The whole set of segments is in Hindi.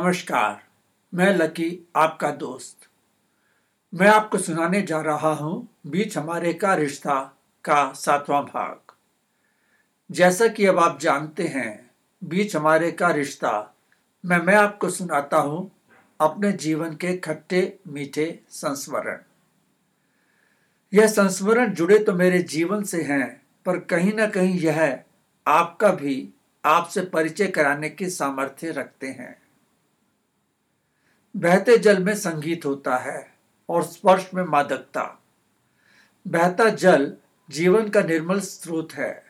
नमस्कार, मैं लकी, आपका दोस्त। मैं आपको सुनाने जा रहा हूँ बीच हमारे का रिश्ता का सातवां भाग। जैसा कि अब आप जानते हैं, बीच हमारे का रिश्ता, मैं मैं आपको सुनाता हूँ अपने जीवन के खट्टे, मीठे संस्मरण। यह संस्मरण जुड़े तो मेरे जीवन से हैं, पर कहीं ना कहीं यह आपका भी आपसे परिचय कराने की सामर्थ्य रखते हैं। बहते जल में संगीत होता है और स्पर्श में मादकता। बहता जल जीवन का निर्मल स्रोत है।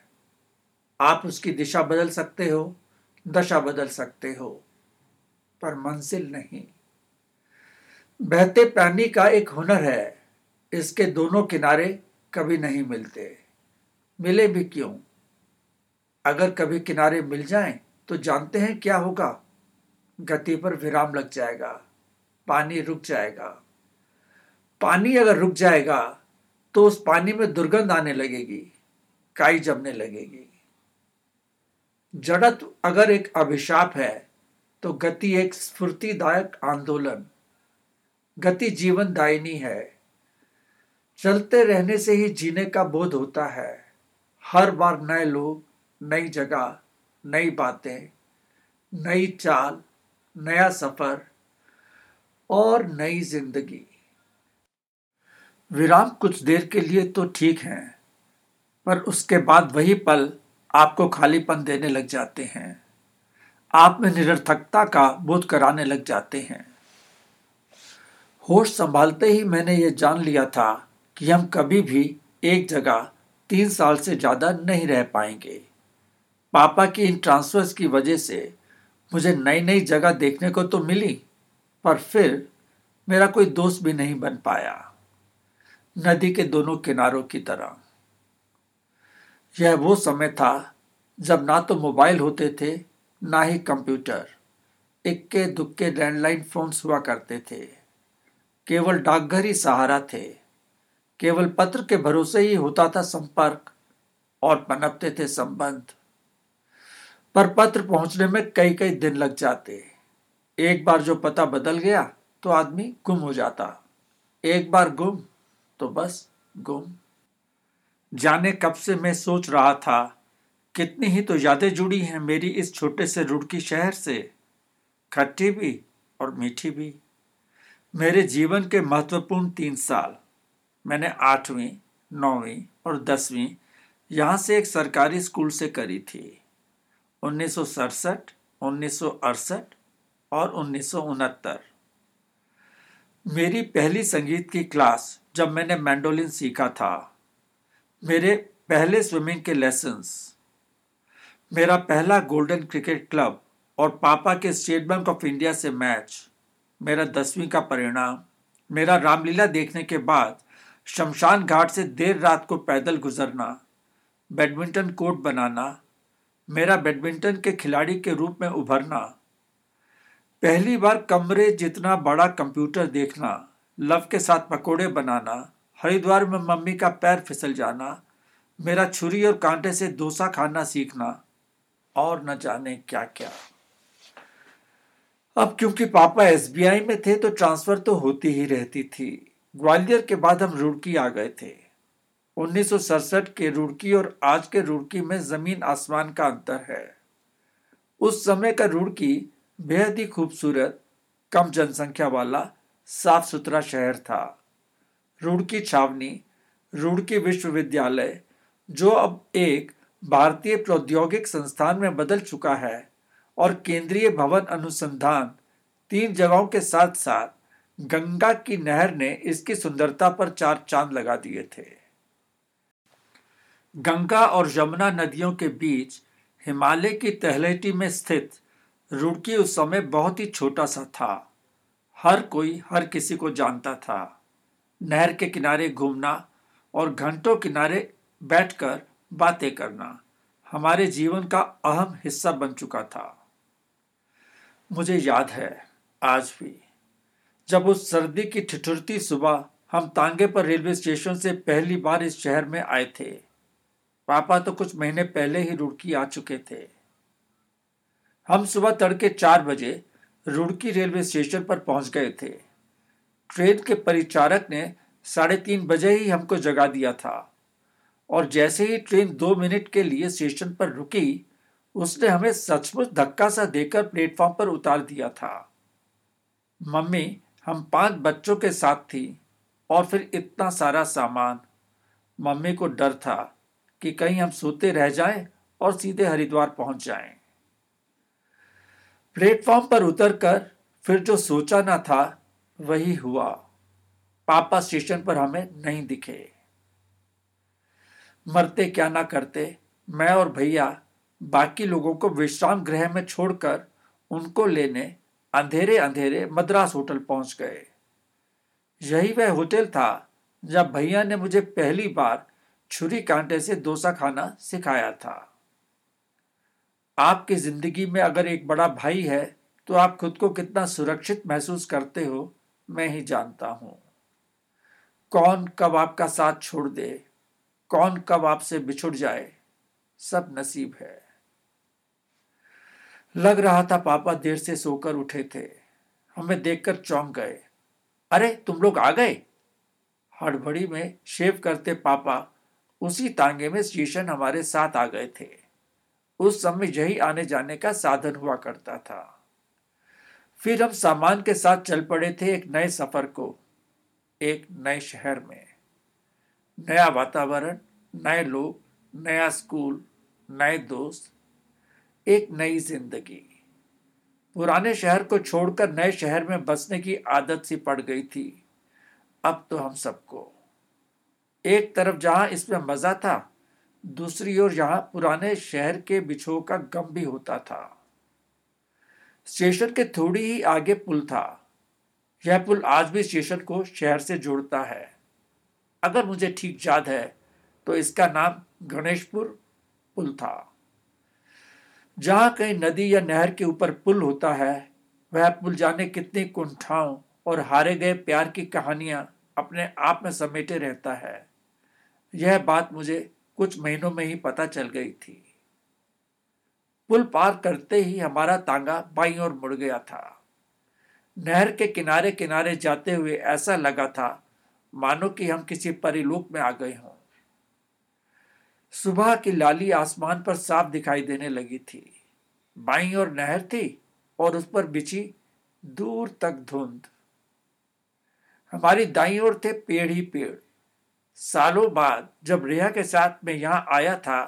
आप उसकी दिशा बदल सकते हो, दशा बदल सकते हो, पर मंजिल नहीं। बहते पानी का एक हुनर है, इसके दोनों किनारे कभी नहीं मिलते। मिले भी क्यों? अगर कभी किनारे मिल जाएँ तो जानते हैं क्या होगा? गति पर विराम लग जाएगा। पानी रुक जाएगा। पानी अगर रुक जाएगा तो उस पानी में दुर्गंध आने लगेगी, काई जमने लगेगी। जड़त अगर एक अभिशाप है तो गति एक स्फूर्तिदायक आंदोलन। गति जीवन है। चलते रहने से ही जीने का बोध होता है। हर बार नए लोग, नई जगह, नई बातें, नई चाल, नया सफ़र और नई ज़िंदगी। विराम कुछ देर के लिए तो ठीक है, पर उसके बाद वही पल आपको खालीपन देने लग जाते हैं। आप में निरर्थकता का बोध कराने लग जाते हैं। होश संभालते ही मैंने ये जान लिया था कि हम कभी भी एक जगह तीन साल से ज़्यादा नहीं रह पाएँगे। पापा की इन ट्रांसफर्स की वजह से मुझे नई नई जगह देखने को तो मिली। पर फिर मेरा कोई दोस्त भी नहीं बन पाया। नदी के दोनों किनारों की तरह। यह वो समय था जब ना तो मोबाइल होते थे, ना ही कंप्यूटर। इक्के दुक्के लैंडलाइन फोन्स हुआ करते थे। केवल डाकघर ही सहारा थे। केवल पत्र के भरोसे ही होता था संपर्क और पनपते थे संबंध। पर पत्र पहुँचने में कई कई दिन लग जाते। एक बार जो पता बदल गया तो आदमी गुम हो जाता। एक बार गुम तो बस गुम। जाने कब से मैं सोच रहा था, कितनी ही तो यादें जुड़ी हैं मेरी इस छोटे से रुड़की शहर से। खट्टी भी और मीठी भी। मेरे जीवन के महत्वपूर्ण तीन साल। मैंने आठवीं, नौवीं और दसवीं यहाँ से एक सरकारी स्कूल से करी थी। उन्नीस सौ सड़सठ, उन्नीस सौ अड़सठ और उन्नीस सौ उनहत्तर। मेरी पहली संगीत की क्लास जब मैंने मैंडोलिन सीखा था। मेरे पहले स्विमिंग के लेसन्स मेरा पहला गोल्डन क्रिकेट क्लब और पापा के स्टेट बैंक ऑफ़ इंडिया से मैच। मेरा दसवीं का परिणाम। मेरा रामलीला देखने के बाद शमशान घाट से देर रात को पैदल गुजरना। बैडमिंटन कोर्ट बनाना। मेरा बैडमिंटन के खिलाड़ी के रूप में उभरना। पहली बार कमरे जितना बड़ा कंप्यूटर देखना, लव के साथ पकोड़े बनाना, हरिद्वार में मम्मी का पैर फिसल जाना, मेरा छुरी और कांटे से डोसा खाना सीखना, और न जाने क्या क्या अब क्योंकि पापा एसबीआई में थे तो ट्रांसफ़र तो होती ही रहती थी। ग्वालियर के बाद हम रुड़की आ गए थे। उन्नीस सौ सड़सठ के रुड़की और आज के रुड़की में ज़मीन आसमान का अंतर है। उस समय का रुड़की बेहद ही खूबसूरत कम जनसंख्या वाला साफ़ सुथरा शहर था। रुड़की छावनी रुड़की विश्वविद्यालय, जो अब एक भारतीय प्रौद्योगिक संस्थान में बदल चुका है और केंद्रीय भवन अनुसंधान तीन जगहों के साथ साथ गंगा की नहर ने इसकी सुंदरता पर चार चाँद लगा दिए थे। गंगा और यमुना नदियों के बीच हिमालय की तहलेटी में स्थित रुड़की उस समय बहुत ही छोटा सा था। हर कोई, हर किसी को जानता था। नहर के किनारे घूमना और घंटों किनारे बैठकर बातें करना हमारे जीवन का अहम हिस्सा बन चुका था। मुझे याद है, आज भी, जब उस सर्दी की ठिठुरती सुबह हम तांगे पर रेलवे स्टेशन से पहली बार इस शहर में आए थे। पापा तो कुछ महीने पहले ही रुड़की आ चुके थे। हम सुबह तड़के चार बजे रुड़की रेलवे स्टेशन पर पहुँच गए थे। ट्रेन के परिचारक ने साढ़े तीन बजे ही हमको जगा दिया था। और जैसे ही ट्रेन दो मिनट के लिए स्टेशन पर रुकी, उसने हमें सचमुच धक्का सा देकर प्लेटफॉर्म पर उतार दिया था। मम्मी, हम पाँच बच्चों के साथ थी और फिर इतना सारा सामान। मम्मी को डर था कि कहीं हम सोते रह जाएँ और सीधे हरिद्वार पहुँच जाएँ। प्लेटफॉर्म पर उतरकर फिर जो सोचा ना था, वही हुआ। पापा स्टेशन पर हमें नहीं दिखे। मरते क्या ना करते, मैं और भैया बाकी लोगों को विश्राम गृह में छोड़कर उनको लेने अंधेरे अंधेरे मद्रास होटल पहुँच गए। यही वह होटल था जब भैया ने मुझे पहली बार छुरी कांटे से डोसा खाना सिखाया था। आपकी ज़िंदगी में अगर एक बड़ा भाई है तो आप खुद को कितना सुरक्षित महसूस करते हो, मैं ही जानता हूँ। कौन कब आपका साथ छोड़ दे, कौन कब आपसे बिछुड़ जाए, सब नसीब है। लग रहा था पापा देर से सोकर उठे थे। हमें देखकर चौंक गए। अरे, तुम लोग आ गए? हड़बड़ी में शेव करते पापा उसी तांगे में स्टेशन हमारे साथ आ गए थे। उस समय यही आने जाने का साधन हुआ करता था। फिर हम सामान के साथ चल पड़े थे एक नए सफ़र को, एक नए शहर में। नया वातावरण, नए लोग, नया स्कूल, नए दोस्त, एक नई ज़िंदगी। पुराने शहर को छोड़कर नए शहर में बसने की आदत सी पड़ गई थी। अब तो हम सबको, एक तरफ़ जहाँ इसमें मज़ा था दूसरी ओर यहाँ पुराने शहर के बिछो का गम भी होता था। स्टेशन के थोड़ी ही आगे पुल था। यह पुल आज भी स्टेशन को शहर से जोड़ता है। अगर मुझे ठीक याद है तो इसका नाम गणेशपुर पुल था। जहाँ कहीं नदी या नहर के ऊपर पुल होता है, वह पुल जाने कितनी कुंठाओं और हारे गए प्यार की कहानियाँ अपने आप में समेटे रहता है। यह बात मुझे कुछ महीनों में ही पता चल गई थी। पुल पार करते ही हमारा तांगा बाई ओर मुड़ गया था। नहर के किनारे किनारे जाते हुए ऐसा लगा था, मानो कि हम किसी परिलोक में आ गए हों। सुबह की लाली आसमान पर साफ़ दिखाई देने लगी थी। बाई और नहर थी और उस पर बिछी दूर तक धुंध। हमारी दाई ओर थे पेड़ ही पेड़। सालों बाद जब रेहा के साथ मैं यहाँ आया था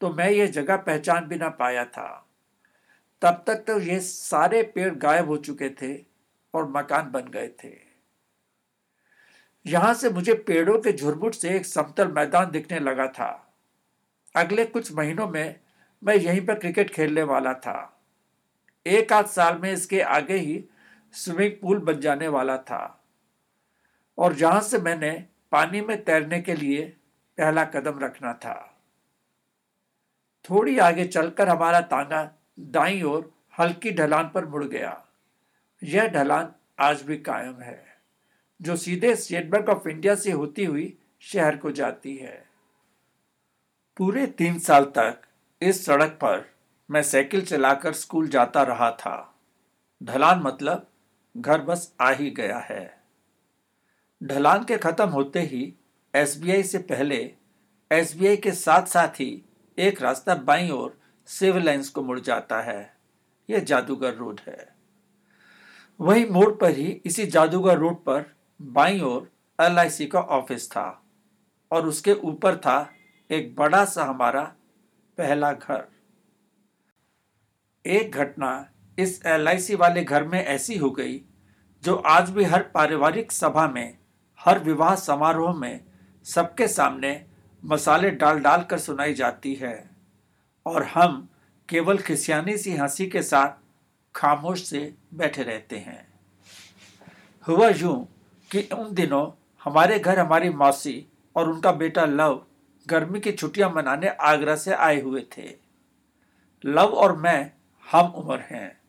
तो मैं ये जगह पहचान भी ना पाया था। तब तक तो ये सारे पेड़ गायब हो चुके थे और मकान बन गए थे। यहाँ से मुझे पेड़ों के झुरमुट से एक समतल मैदान दिखने लगा था। अगले कुछ महीनों में मैं यहीं पर क्रिकेट खेलने वाला था। एक आध साल में इसके आगे ही स्विमिंग पूल बन जाने वाला था। और जहाँ से मैंने पानी में तैरने के लिए पहला कदम रखना था। थोड़ी आगे चलकर हमारा तांगा दाई ओर हल्की ढलान पर मुड़ गया। यह ढलान आज भी कायम है, जो सीधे स्टेट बैंक ऑफ़ इंडिया से होती हुई शहर को जाती है। पूरे तीन साल तक इस सड़क पर मैं साइकिल चलाकर स्कूल जाता रहा था। ढलान मतलब घर बस आ ही गया है। ढलान के खत्म होते ही एसबीआई से पहले एसबीआई के साथ साथ ही एक रास्ता बाई ओर सिविल लाइन्स को मुड़ जाता है। यह जादूगर रोड है। वही मोड़ पर ही इसी जादूगर रोड पर बाई ओर एल का ऑफ़िस था और उसके ऊपर था एक बड़ा सा हमारा पहला घर। एक घटना इस एलआईसी वाले घर में ऐसी हो गई जो आज भी हर पारिवारिक सभा में हर विवाह समारोह में सबके सामने मसाले डाल डाल कर सुनाई जाती है। और हम केवल खिसियानी सी हँसी के साथ खामोश से बैठे रहते हैं। हुआ यूँ कि उन दिनों हमारे घर हमारी मौसी और उनका बेटा लव गर्मी की छुट्टियाँ मनाने आगरा से आए हुए थे। लव और मैं हम उम्र हैं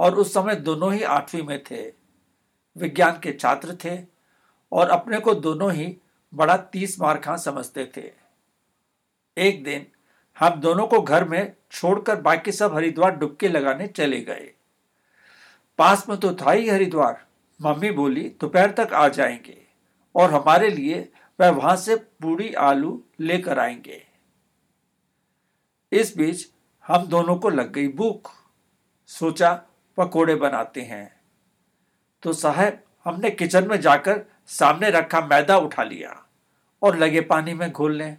और उस समय दोनों ही आठवीं में थे। विज्ञान के छात्र थे और अपने को दोनों ही बड़ा तीस मार खां समझते थे। एक दिन हम दोनों को घर में छोड़कर बाकी सब हरिद्वार डुबकी लगाने चले गए। पास में तो था ही हरिद्वार। मम्मी बोली, दोपहर तक आ जाएँगे और हमारे लिए वह वहाँ से पूरी आलू लेकर आएँगे। इस बीच हम दोनों को लग गई भूख। सोचा, पकोड़े बनाते हैं। तो साहब, हमने किचन में जाकर सामने रखा मैदा उठा लिया और लगे पानी में घोलने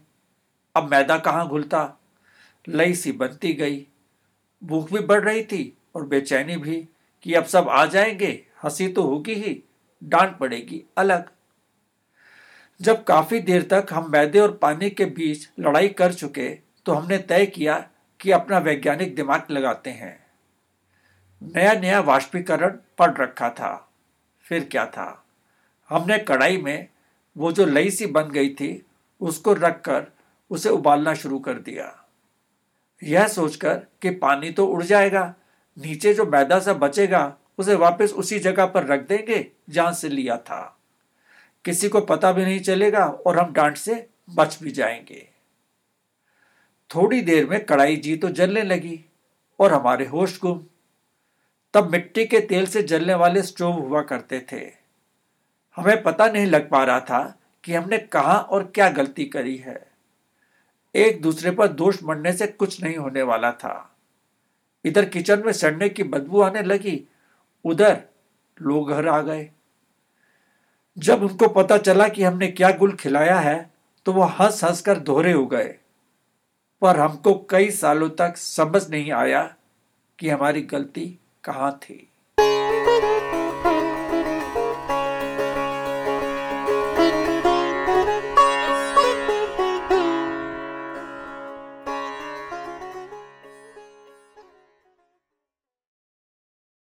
अब मैदा कहाँ घुलता? लई सी बनती गई। भूख भी बढ़ रही थी और बेचैनी भी कि अब सब आ जाएँगे, हँसी तो होगी ही, डांट पड़ेगी अलग। जब काफ़ी देर तक हम मैदे और पानी के बीच लड़ाई कर चुके तो हमने तय किया कि अपना वैज्ञानिक दिमाग लगाते हैं। नया नया वाष्पीकरण पड़ रखा था। फिर क्या था? हमने कढ़ाई में वो जो लई सी बन गई थी, उसको रखकर उसे उबालना शुरू कर दिया। यह सोचकर कि पानी तो उड़ जाएगा, नीचे जो मैदा सा बचेगा, उसे वापस उसी जगह पर रख देंगे जहाँ से लिया था। किसी को पता भी नहीं चलेगा और हम डांट से बच भी जाएँगे। थोड़ी देर में कढ़ाई जी तो जलने लगी और हमारे होश गुम। तब मिट्टी के तेल से जलने वाले स्टोव हुआ करते थे। हमें पता नहीं लग पा रहा था कि हमने कहा और क्या गलती करी है। एक दूसरे पर दोष मरने से कुछ नहीं होने वाला था। इधर किचन में सड़ने की बदबू आने लगी, उधर लोग घर आ गए। जब उनको पता चला कि हमने क्या गुल खिलाया है तो वो हंस हंस कर दोहरे हो गए। पर हमको कई सालों तक समझ नहीं आया कि हमारी गलती कहाँ थी।